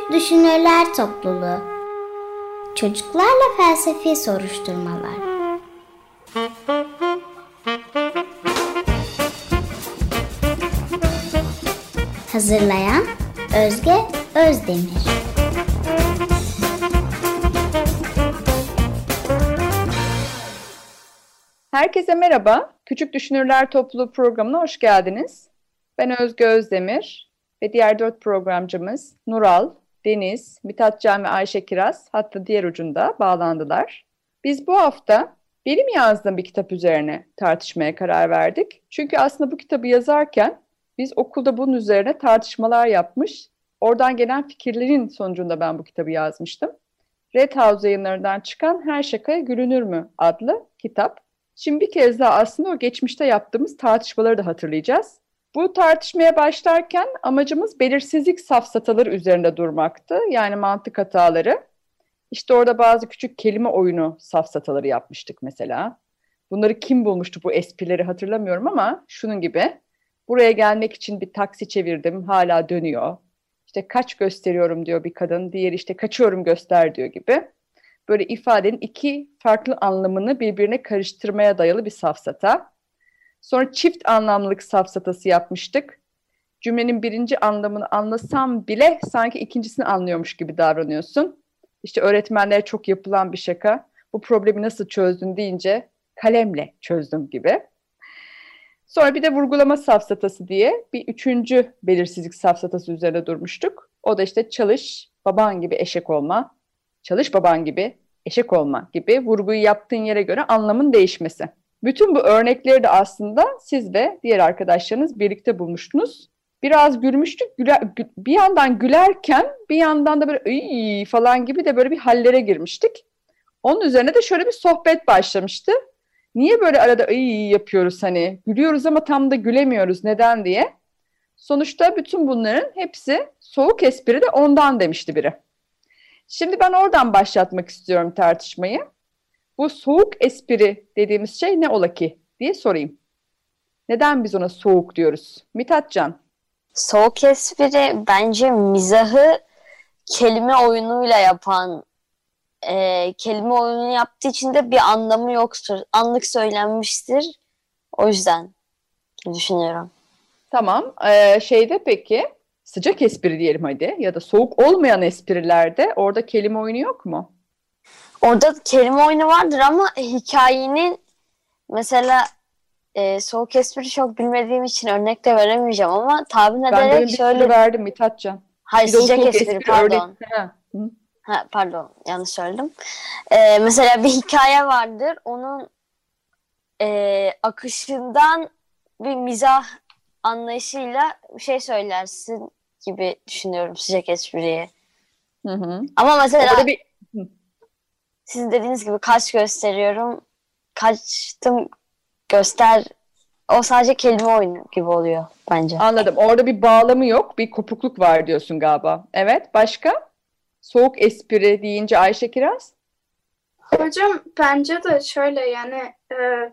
Küçük Düşünürler Topluluğu Çocuklarla Felsefi Soruşturmalar Hazırlayan Özge Özdemir Herkese merhaba. Küçük Düşünürler Topluluğu programına hoş geldiniz. Ben Özge Özdemir ve diğer dört programcımız Nural, Deniz, Mithatcan ve Ayşe Kiraz hatta diğer ucunda bağlandılar. Biz bu hafta benim yazdığım bir kitap üzerine tartışmaya karar verdik. Çünkü aslında bu kitabı yazarken biz okulda bunun üzerine tartışmalar yapmış. Oradan gelen fikirlerin sonucunda ben bu kitabı yazmıştım. Red House yayınlarından çıkan Her Şakaya Gülünür mü adlı kitap. Şimdi bir kez daha aslında o geçmişte yaptığımız tartışmaları da hatırlayacağız. Bu tartışmaya başlarken amacımız belirsizlik safsataları üzerinde durmaktı. Yani mantık hataları. İşte orada bazı küçük kelime oyunu safsataları yapmıştık mesela. Bunları kim bulmuştu bu esprileri hatırlamıyorum ama şunun gibi. Buraya gelmek için bir taksi çevirdim hala dönüyor. İşte kaç gösteriyorum diyor bir kadın. Diğeri işte kaçıyorum göster diyor gibi. Böyle ifadenin iki farklı anlamını birbirine karıştırmaya dayalı bir safsata. Sonra çift anlamlılık safsatası yapmıştık. Cümlenin birinci anlamını anlasam bile sanki ikincisini anlıyormuş gibi davranıyorsun. İşte öğretmenlere çok yapılan bir şaka. Bu problemi nasıl çözdün deyince kalemle çözdüm gibi. Sonra bir de vurgulama safsatası diye bir üçüncü belirsizlik safsatası üzerine durmuştuk. O da işte çalış, baban gibi eşek olma, çalış baban gibi eşek olma gibi vurguyu yaptığın yere göre anlamın değişmesi. Bütün bu örnekleri de aslında siz ve diğer arkadaşlarınız birlikte bulmuştunuz. Biraz gülmüştük. Güler, bir yandan gülerken bir yandan da böyle iyi falan gibi de böyle bir hallere girmiştik. Onun üzerine de şöyle bir sohbet başlamıştı. Niye böyle arada iyi yapıyoruz hani gülüyoruz ama tam da gülemiyoruz neden diye. Sonuçta bütün bunların hepsi soğuk espri de ondan demişti biri. Şimdi ben oradan başlatmak istiyorum tartışmayı. Bu soğuk espri dediğimiz şey ne ola ki diye sorayım. Neden biz ona soğuk diyoruz? Mithatcan. Soğuk espri bence mizahı kelime oyunuyla yapan e, kelime oyunu yaptığı için de bir anlamı yoktur. Anlık söylenmiştir. O yüzden düşünüyorum. Tamam. Ee, şeyde peki sıcak espri diyelim hadi ya da soğuk olmayan esprilerde orada kelime oyunu yok mu? Orada kelime oyunu vardır ama hikayenin mesela e, soğuk espri çok bilmediğim için örnek de veremeyeceğim ama tahmin ederek ben şöyle... verdim Mithatcan. Hayır sıcak espri, espri pardon. Ha. ha. pardon yanlış söyledim. Ee, mesela bir hikaye vardır. Onun e, akışından bir mizah anlayışıyla bir şey söylersin gibi düşünüyorum sıcak espriye. Hı hı. Ama mesela Orada bir sizin dediğiniz gibi kaç gösteriyorum, kaçtım göster. O sadece kelime oyunu gibi oluyor bence. Anladım. Orada bir bağlamı yok, bir kopukluk var diyorsun galiba. Evet, başka? Soğuk espri deyince Ayşe Kiraz? Hocam bence de şöyle yani e,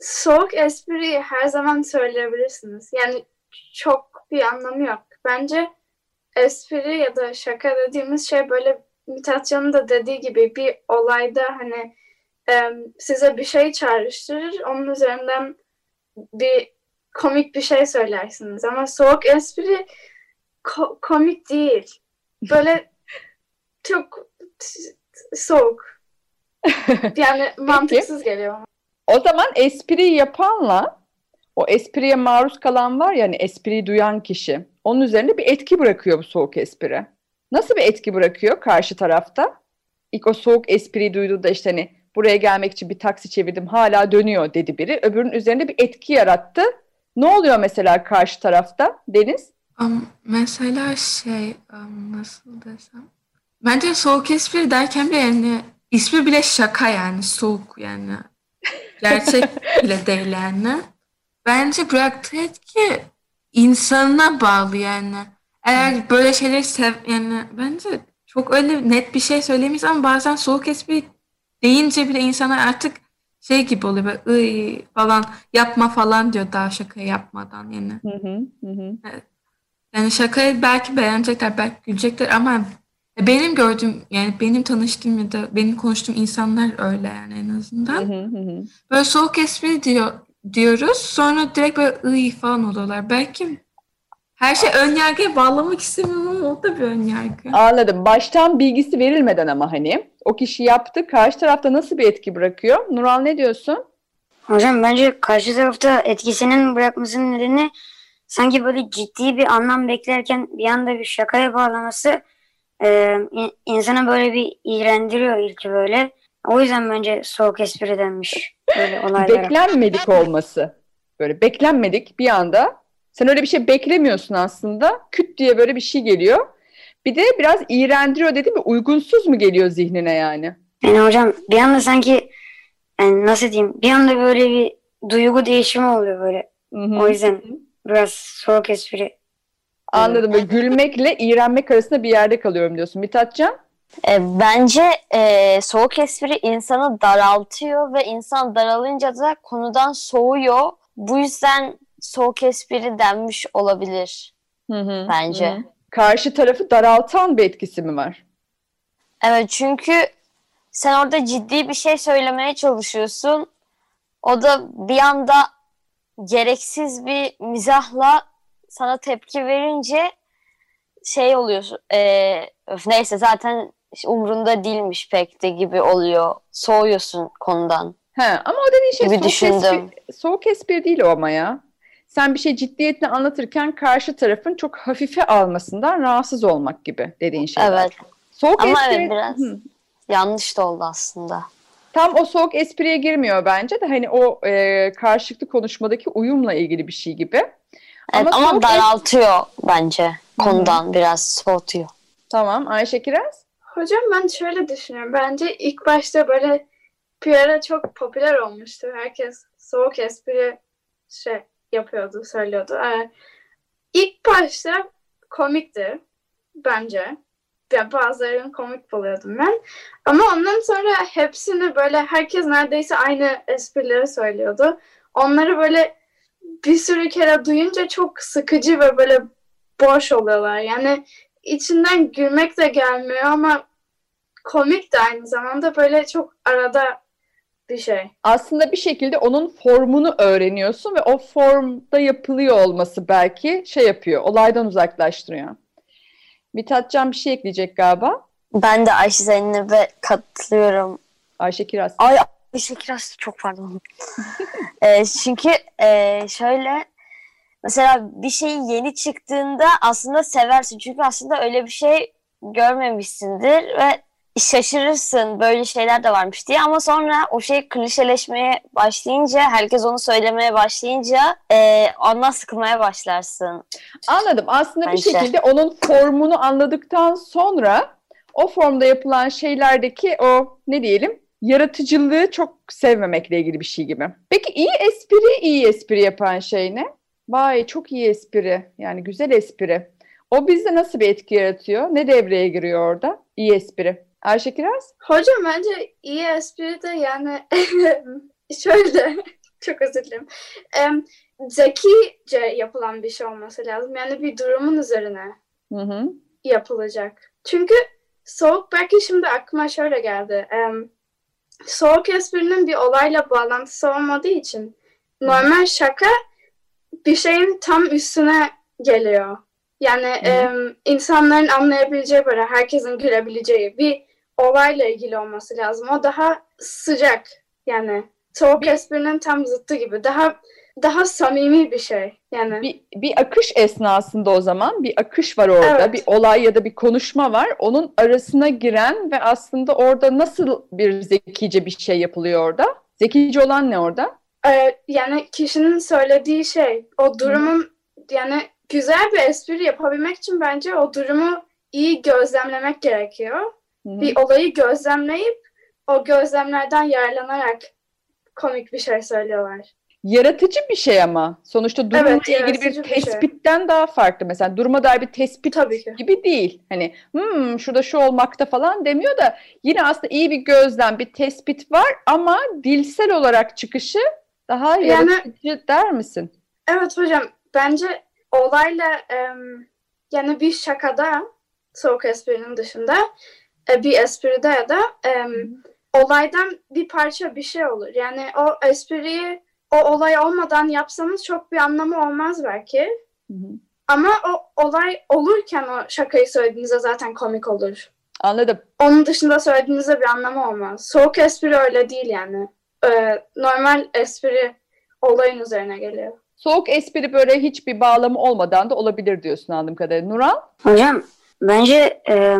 soğuk espri her zaman söyleyebilirsiniz. Yani çok bir anlamı yok. Bence espri ya da şaka dediğimiz şey böyle Mithatcan'ın da dediği gibi bir olayda hani e, size bir şey çağrıştırır. Onun üzerinden bir komik bir şey söylersiniz. Ama soğuk espri ko- komik değil. Böyle çok soğuk. Yani mantıksız geliyor. O zaman espri yapanla o espriye maruz kalan var ya hani espriyi duyan kişi. Onun üzerinde bir etki bırakıyor bu soğuk espri. Nasıl bir etki bırakıyor karşı tarafta? İlk o soğuk espriyi duyduğunda işte hani buraya gelmek için bir taksi çevirdim hala dönüyor dedi biri. Öbürünün üzerinde bir etki yarattı. Ne oluyor mesela karşı tarafta Deniz? Um, mesela şey um, nasıl desem. Bence soğuk espri derken bile yani ismi bile şaka yani soğuk yani. Gerçek bile değil yani. Bence bıraktığı etki insanına bağlı yani. Eğer böyle şeyleri sev yani bence çok öyle net bir şey söylemeyiz ama bazen soğuk espri deyince bile insana artık şey gibi oluyor böyle ıy falan yapma falan diyor daha şaka yapmadan yani. Hı hı, hı. Evet. Yani şakayı belki beğenecekler, belki gülecekler ama benim gördüğüm yani benim tanıştığım ya da benim konuştuğum insanlar öyle yani en azından. Hı hı hı. Böyle soğuk espri diyor diyoruz. Sonra direkt böyle ıy falan oluyorlar. Belki her şey ön yargıya bağlamak istemiyorum ama o da bir ön yargı. Anladım. Baştan bilgisi verilmeden ama hani o kişi yaptı. Karşı tarafta nasıl bir etki bırakıyor? Nural ne diyorsun? Hocam bence karşı tarafta etkisinin bırakmasının nedeni sanki böyle ciddi bir anlam beklerken bir anda bir şakaya bağlaması e, insana böyle bir iğrendiriyor ilk böyle. O yüzden bence soğuk espri denmiş böyle olaylara. Beklenmedik olması. Böyle beklenmedik bir anda. Sen öyle bir şey beklemiyorsun aslında. Küt diye böyle bir şey geliyor. Bir de biraz iğrendiriyor dedim mi uygunsuz mu geliyor zihnine yani? Yani hocam bir anda sanki yani nasıl diyeyim bir anda böyle bir duygu değişimi oluyor böyle. Hı hı. O yüzden biraz soğuk espri. Anladım. Böyle gülmekle iğrenmek arasında bir yerde kalıyorum diyorsun. Mithatcan? E, bence e, soğuk espri insanı daraltıyor ve insan daralınca da konudan soğuyor. Bu yüzden soğuk espri denmiş olabilir Hı hı. bence. Hı. Karşı tarafı daraltan bir etkisi mi var? Evet çünkü sen orada ciddi bir şey söylemeye çalışıyorsun. O da bir anda gereksiz bir mizahla sana tepki verince şey oluyorsun. E, öf, neyse zaten umrunda değilmiş pek de gibi oluyor. Soğuyorsun konudan. He, ama o dediğin şey Gibi soğuk düşündüm. espri, soğuk espri değil o ama ya. Sen bir şey ciddiyetini anlatırken karşı tarafın çok hafife almasından rahatsız olmak gibi dediğin şey. Evet. Soğuk Ama espri evet biraz Hı. yanlış da oldu aslında. tam o soğuk espriye girmiyor bence de hani o e, karşılıklı konuşmadaki uyumla ilgili bir şey gibi. Evet, ama, es- daraltıyor bence konudan biraz soğutuyor. Tamam Ayşe Kiraz. Hocam ben şöyle düşünüyorum. Bence ilk başta böyle bir ara çok popüler olmuştu. Herkes soğuk espri şey yapıyordu, söylüyordu. Ee, ilk başta komikti bence. Ya bazılarını komik buluyordum ben. Ama ondan sonra hepsini böyle herkes neredeyse aynı esprileri söylüyordu. Onları böyle bir sürü kere duyunca çok sıkıcı ve böyle boş oluyorlar. Yani içinden gülmek de gelmiyor ama komik de aynı zamanda böyle çok arada bir şey. Aslında bir şekilde onun formunu öğreniyorsun ve o formda yapılıyor olması belki şey yapıyor, olaydan uzaklaştırıyor. Mithatcan bir şey ekleyecek galiba. Ben de Ayşe Zeynep'e katılıyorum. Ayşe Kiraz. Ay Ayşe Kiraz çok pardon. e, çünkü e, şöyle mesela bir şey yeni çıktığında aslında seversin. Çünkü aslında öyle bir şey görmemişsindir ve şaşırırsın böyle şeyler de varmış diye ama sonra o şey klişeleşmeye başlayınca herkes onu söylemeye başlayınca e, ondan sıkılmaya başlarsın. Anladım. Aslında bir Bence. şekilde onun formunu anladıktan sonra o formda yapılan şeylerdeki o ne diyelim yaratıcılığı çok sevmemekle ilgili bir şey gibi. Peki iyi espri, iyi espri yapan şey ne? Vay çok iyi espri. Yani güzel espri. O bizde nasıl bir etki yaratıyor? Ne devreye giriyor orada? İyi espri. Ayşe Kiraz? Hocam bence iyi espri de yani şöyle çok özür dilerim. Em, zekice yapılan bir şey olması lazım. Yani bir durumun üzerine Hı hı. yapılacak. Çünkü soğuk belki şimdi aklıma şöyle geldi. Em, soğuk esprinin bir olayla bağlantısı olmadığı için normal şaka bir şeyin tam üstüne geliyor. Yani em, insanların anlayabileceği böyle herkesin gülebileceği bir olayla ilgili olması lazım. O daha sıcak yani soğuk esprinin tam zıttı gibi. Daha daha samimi bir şey. Yani Bir, bir akış esnasında o zaman bir akış var orada. Evet. Bir olay ya da bir konuşma var. Onun arasına giren ve aslında orada nasıl bir zekice bir şey yapılıyor orada? Zekice olan ne orada? Ee, yani kişinin söylediği şey o durumun yani güzel bir espri yapabilmek için bence o durumu iyi gözlemlemek gerekiyor. Hı hı. Bir olayı gözlemleyip o gözlemlerden yararlanarak komik bir şey söylüyorlar. Yaratıcı bir şey ama. Sonuçta durumla Evet, ilgili bir yaratıcı bir şey. tespitten daha farklı. Mesela duruma dair bir tespit Tabii ki. gibi değil. Hani hmm, şurada şu olmakta falan demiyor da yine aslında iyi bir gözlem, bir tespit var ama dilsel olarak çıkışı daha Yani- yaratıcı der misin? Evet hocam bence olayla yani bir şakada soğuk esprinin dışında e, bir espride ya da e, olaydan bir parça bir şey olur. Yani o espriyi o olay olmadan yapsanız çok bir anlamı olmaz belki. Hı hı. Ama o olay olurken o şakayı söylediğinizde zaten komik olur. Anladım. Onun dışında söylediğinizde bir anlamı olmaz. Soğuk espri öyle değil yani. Ee, normal espri olayın üzerine geliyor. Soğuk espri böyle hiçbir bağlamı olmadan da olabilir diyorsun anladığım kadarıyla. Nuran? Hocam bence e,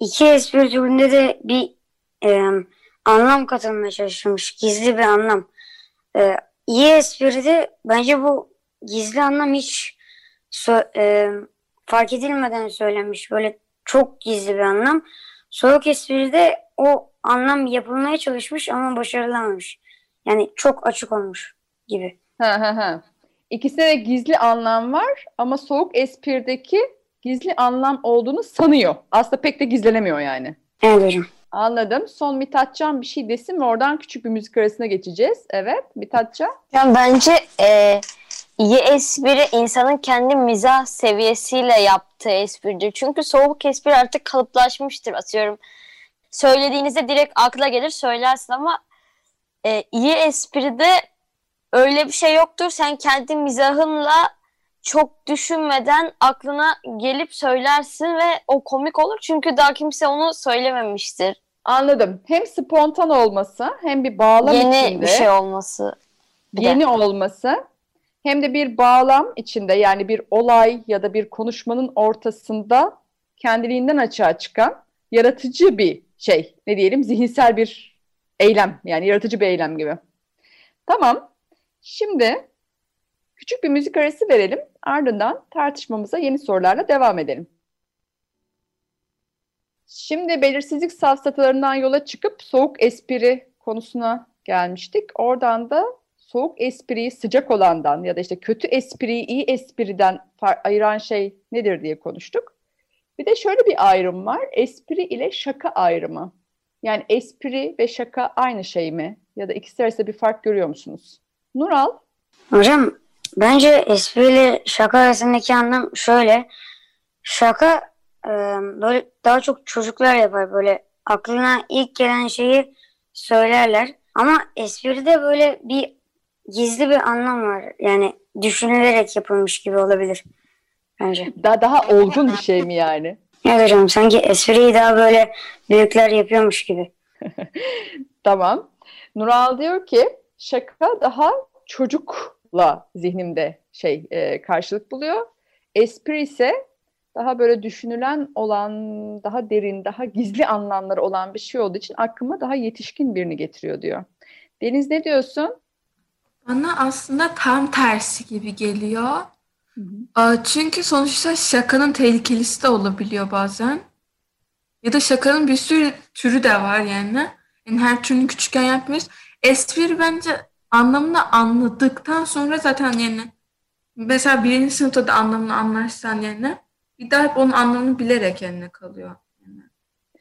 iki espri türünde de bir e, anlam katılmaya çalışılmış. Gizli bir anlam. E, iyi espride bence bu gizli anlam hiç so, e, fark edilmeden söylenmiş. Böyle çok gizli bir anlam. Soğuk espride o anlam yapılmaya çalışmış ama başarılamamış. Yani çok açık olmuş gibi. Ha ha ha. İkisinde de gizli anlam var ama soğuk espirdeki gizli anlam olduğunu sanıyor. Aslında pek de gizlenemiyor yani. Hocam. Anladım. Son Mithatcan bir şey desin ve oradan küçük bir müzik arasına geçeceğiz. Evet Mithatcan. Yani bence e, iyi espri insanın kendi mizah seviyesiyle yaptığı espridir. Çünkü soğuk espri artık kalıplaşmıştır atıyorum. Söylediğinizde direkt akla gelir söylersin ama e, iyi espride öyle bir şey yoktur. Sen kendi mizahınla çok düşünmeden aklına gelip söylersin ve o komik olur. Çünkü daha kimse onu söylememiştir. Anladım. Hem spontan olması hem bir bağlam yeni içinde. Yeni bir şey olması. Bir yeni de. olması hem de bir bağlam içinde yani bir olay ya da bir konuşmanın ortasında kendiliğinden açığa çıkan yaratıcı bir şey. Ne diyelim zihinsel bir eylem yani yaratıcı bir eylem gibi. Tamam. Şimdi küçük bir müzik arası verelim. Ardından tartışmamıza yeni sorularla devam edelim. Şimdi belirsizlik safsatalarından yola çıkıp soğuk espri konusuna gelmiştik. Oradan da soğuk espriyi sıcak olandan ya da işte kötü espriyi iyi espriden ayıran şey nedir diye konuştuk. Bir de şöyle bir ayrım var. Espri ile şaka ayrımı. Yani espri ve şaka aynı şey mi? Ya da ikisi arasında bir fark görüyor musunuz? Nural? Hocam bence espri ile şaka arasındaki anlam şöyle. Şaka e, böyle daha çok çocuklar yapar. Böyle aklına ilk gelen şeyi söylerler. Ama espride böyle bir gizli bir anlam var. Yani düşünülerek yapılmış gibi olabilir bence. Daha daha olgun bir şey mi yani? Evet hocam sanki espriyi daha böyle büyükler yapıyormuş gibi. tamam. Nural diyor ki şaka daha çocukla zihnimde şey e, karşılık buluyor. Espri ise daha böyle düşünülen olan, daha derin, daha gizli anlamları olan bir şey olduğu için aklıma daha yetişkin birini getiriyor diyor. Deniz ne diyorsun? Bana aslında tam tersi gibi geliyor. Hı hı. Çünkü sonuçta şakanın tehlikelisi de olabiliyor bazen. Ya da şakanın bir sürü türü de var yani. Yani her türünü küçükken yapmıyoruz. Espri bence anlamını anladıktan sonra zaten yani mesela birinci sınıfta da anlamını anlarsan yani bir daha hep onun anlamını bilerek yani kalıyor. Yani.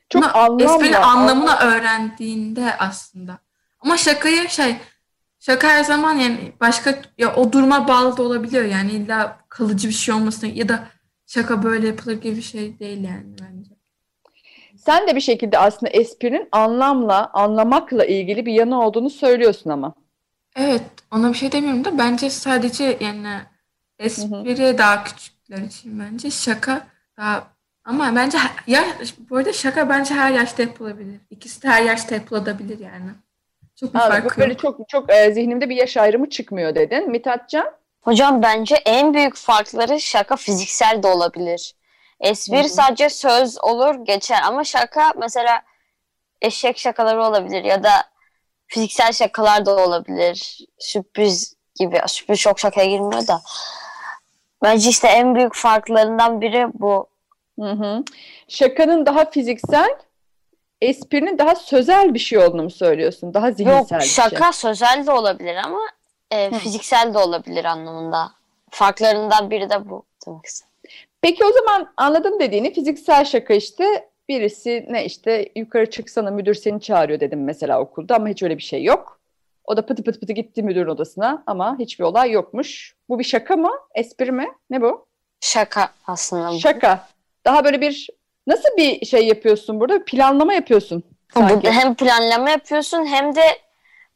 Çok anlamlı. Anlamını anlam. öğrendiğinde aslında. Ama şakayı şey Şaka her zaman yani başka ya o duruma bağlı da olabiliyor yani illa kalıcı bir şey olmasına ya da şaka böyle yapılır gibi bir şey değil yani bence. Sen de bir şekilde aslında esprinin anlamla, anlamakla ilgili bir yanı olduğunu söylüyorsun ama. Evet, ona bir şey demiyorum da bence sadece yani espri hı hı. daha küçükler için bence şaka daha ama bence ya bu arada şaka bence her yaşta yapılabilir. İkisi de her yaşta yapılabilir yani. Çok bir fark böyle yok. çok çok e, zihnimde bir yaş ayrımı çıkmıyor dedin. Mithatcan? Hocam bence en büyük farkları şaka fiziksel de olabilir. Espri Hı-hı. sadece söz olur geçer ama şaka mesela eşek şakaları olabilir ya da fiziksel şakalar da olabilir. Sürpriz gibi. Sürpriz çok şakaya girmiyor da. Bence işte en büyük farklarından biri bu. Hı hı. Şakanın daha fiziksel, esprinin daha sözel bir şey olduğunu mu söylüyorsun? Daha zihinsel Yok, bir şey. şaka sözel de olabilir ama e, fiziksel de olabilir anlamında. Farklarından biri de bu demek Peki o zaman anladım dediğini fiziksel şaka işte birisi ne işte yukarı çıksana müdür seni çağırıyor dedim mesela okulda ama hiç öyle bir şey yok. O da pıtı pıtı pıtı gitti müdürün odasına ama hiçbir olay yokmuş. Bu bir şaka mı? Espri mi? Ne bu? Şaka aslında. Şaka. Daha böyle bir nasıl bir şey yapıyorsun burada? Planlama yapıyorsun. Sanki. Burada hem planlama yapıyorsun hem de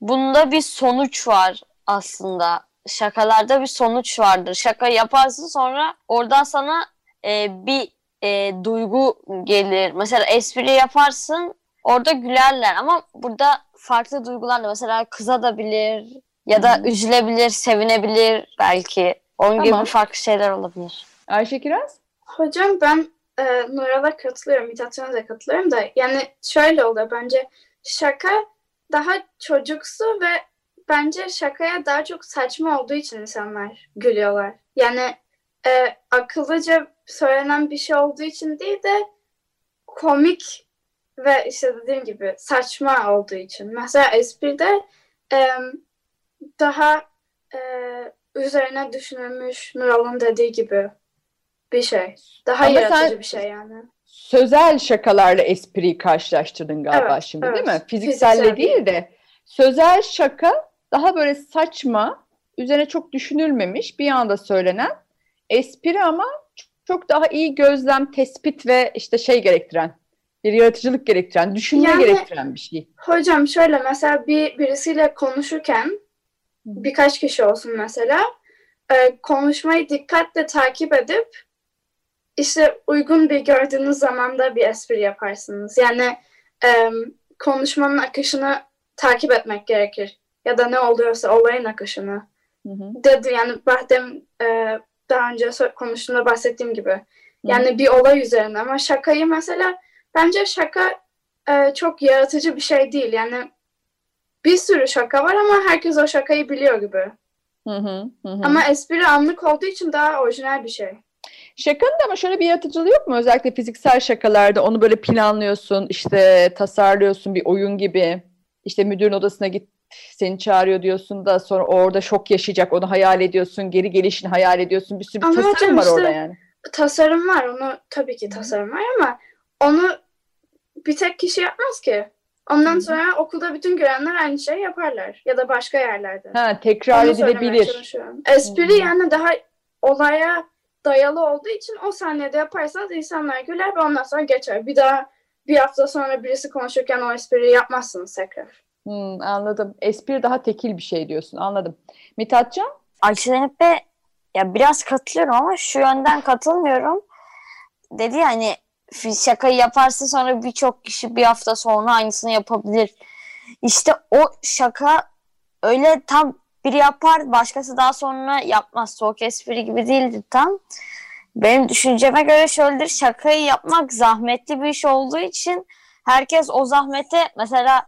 bunda bir sonuç var aslında. Şakalarda bir sonuç vardır. Şaka yaparsın sonra oradan sana e, bir e, duygu gelir. Mesela espri yaparsın orada gülerler ama burada farklı duygular da mesela kızabilir ya da hmm. üzülebilir, sevinebilir belki. Onun tamam. gibi farklı şeyler olabilir. Ayşe Kiraz? Hocam ben e, Nural'a katılıyorum, Mithatcan'a da katılıyorum da yani şöyle oluyor bence şaka daha çocuksu ve bence şakaya daha çok saçma olduğu için insanlar gülüyorlar. Yani e, akıllıca söylenen bir şey olduğu için değil de komik ve işte dediğim gibi saçma olduğu için. Mesela espride e, daha e, üzerine düşünülmüş Nural'ın dediği gibi bir şey. Daha Ama yaratıcı bir şey yani. Sözel şakalarla espriyi karşılaştırdın galiba evet, şimdi evet. değil mi? Fizikselle Fiziksel değil de sözel şaka daha böyle saçma, üzerine çok düşünülmemiş bir anda söylenen espri ama çok daha iyi gözlem, tespit ve işte şey gerektiren, bir yaratıcılık gerektiren, düşünme yani, gerektiren bir şey. Hocam şöyle mesela bir birisiyle konuşurken birkaç kişi olsun mesela e, konuşmayı dikkatle takip edip işte uygun bir gördüğünüz zaman da bir espri yaparsınız. Yani e, konuşmanın akışını takip etmek gerekir. Ya da ne oluyorsa olayın akışını. Hı hı. Dedi yani Bahdem e, daha önce konuştuğumda bahsettiğim gibi. Yani hı. bir olay üzerine ama şakayı mesela bence şaka e, çok yaratıcı bir şey değil. Yani bir sürü şaka var ama herkes o şakayı biliyor gibi. Hı hı, hı. Ama espri anlık olduğu için daha orijinal bir şey. Şakanın da ama şöyle bir yaratıcılığı yok mu? Özellikle fiziksel şakalarda onu böyle planlıyorsun, işte tasarlıyorsun bir oyun gibi. İşte müdürün odasına git seni çağırıyor diyorsun da sonra orada şok yaşayacak onu hayal ediyorsun, geri gelişini hayal ediyorsun. Bir sürü bir tasarım hocam var işte, orada yani. Tasarım var onu tabii ki tasarım var ama onu bir tek kişi yapmaz ki. Ondan sonra okulda bütün görenler aynı şeyi yaparlar ya da başka yerlerde. Ha tekrar Onu edilebilir. Espri yani daha olaya dayalı olduğu için o saniyede yaparsanız insanlar güler ve ondan sonra geçer. Bir daha bir hafta sonra birisi konuşurken o espriyi yapmazsınız tekrar. Hmm, anladım. Espri daha tekil bir şey diyorsun. Anladım. Mithatcan? Ayşe Zeynep'e ya biraz katılıyorum ama şu yönden katılmıyorum. Dedi ya hani şakayı yaparsın sonra birçok kişi bir hafta sonra aynısını yapabilir. İşte o şaka öyle tam biri yapar başkası daha sonra yapmaz. Soğuk espri gibi değildir tam. Benim düşünceme göre şöyledir. Şakayı yapmak zahmetli bir iş olduğu için herkes o zahmete mesela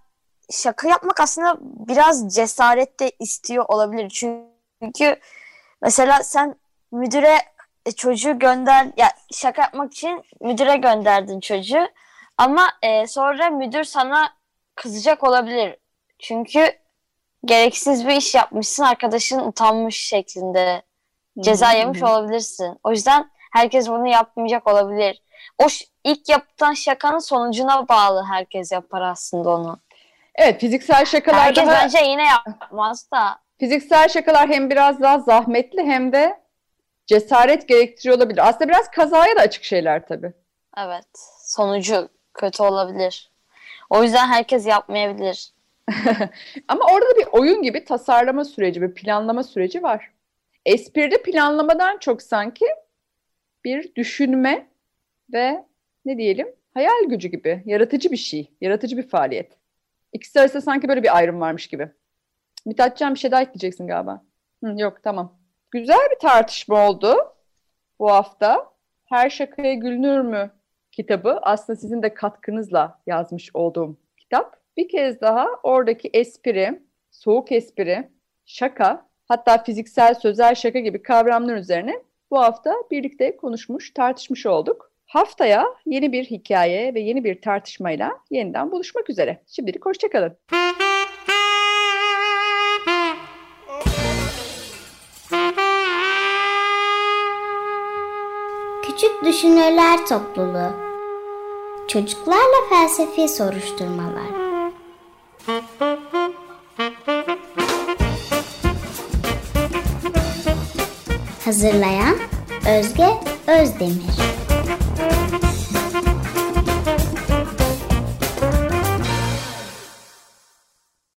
şaka yapmak aslında biraz cesaret de istiyor olabilir. Çünkü mesela sen müdüre e, çocuğu gönder ya şaka yapmak için müdüre gönderdin çocuğu ama e, sonra müdür sana kızacak olabilir. Çünkü gereksiz bir iş yapmışsın arkadaşın utanmış şeklinde ceza yemiş olabilirsin. O yüzden herkes bunu yapmayacak olabilir. O ilk yapılan şakanın sonucuna bağlı herkes yapar aslında onu. Evet fiziksel şakalar Herkes daha... bence yine yapmaz da. Fiziksel şakalar hem biraz daha zahmetli hem de cesaret gerektiriyor olabilir. Aslında biraz kazaya da açık şeyler tabii. Evet. Sonucu kötü olabilir. O yüzden herkes yapmayabilir. Ama orada da bir oyun gibi tasarlama süreci, bir planlama süreci var. Espride planlamadan çok sanki bir düşünme ve ne diyelim hayal gücü gibi yaratıcı bir şey, yaratıcı bir faaliyet. İkisi arasında sanki böyle bir ayrım varmış gibi. Mithatcan bir şey daha ekleyeceksin galiba. Hı, yok tamam. Güzel bir tartışma oldu bu hafta. Her Şakaya Gülünür mü kitabı aslında sizin de katkınızla yazmış olduğum kitap. Bir kez daha oradaki espri, soğuk espri, şaka, hatta fiziksel sözel şaka gibi kavramlar üzerine bu hafta birlikte konuşmuş, tartışmış olduk. Haftaya yeni bir hikaye ve yeni bir tartışmayla yeniden buluşmak üzere. Şimdilik hoşçakalın. Küçük Düşünürler Topluluğu Çocuklarla Felsefi Soruşturmalar Hazırlayan Özge Özdemir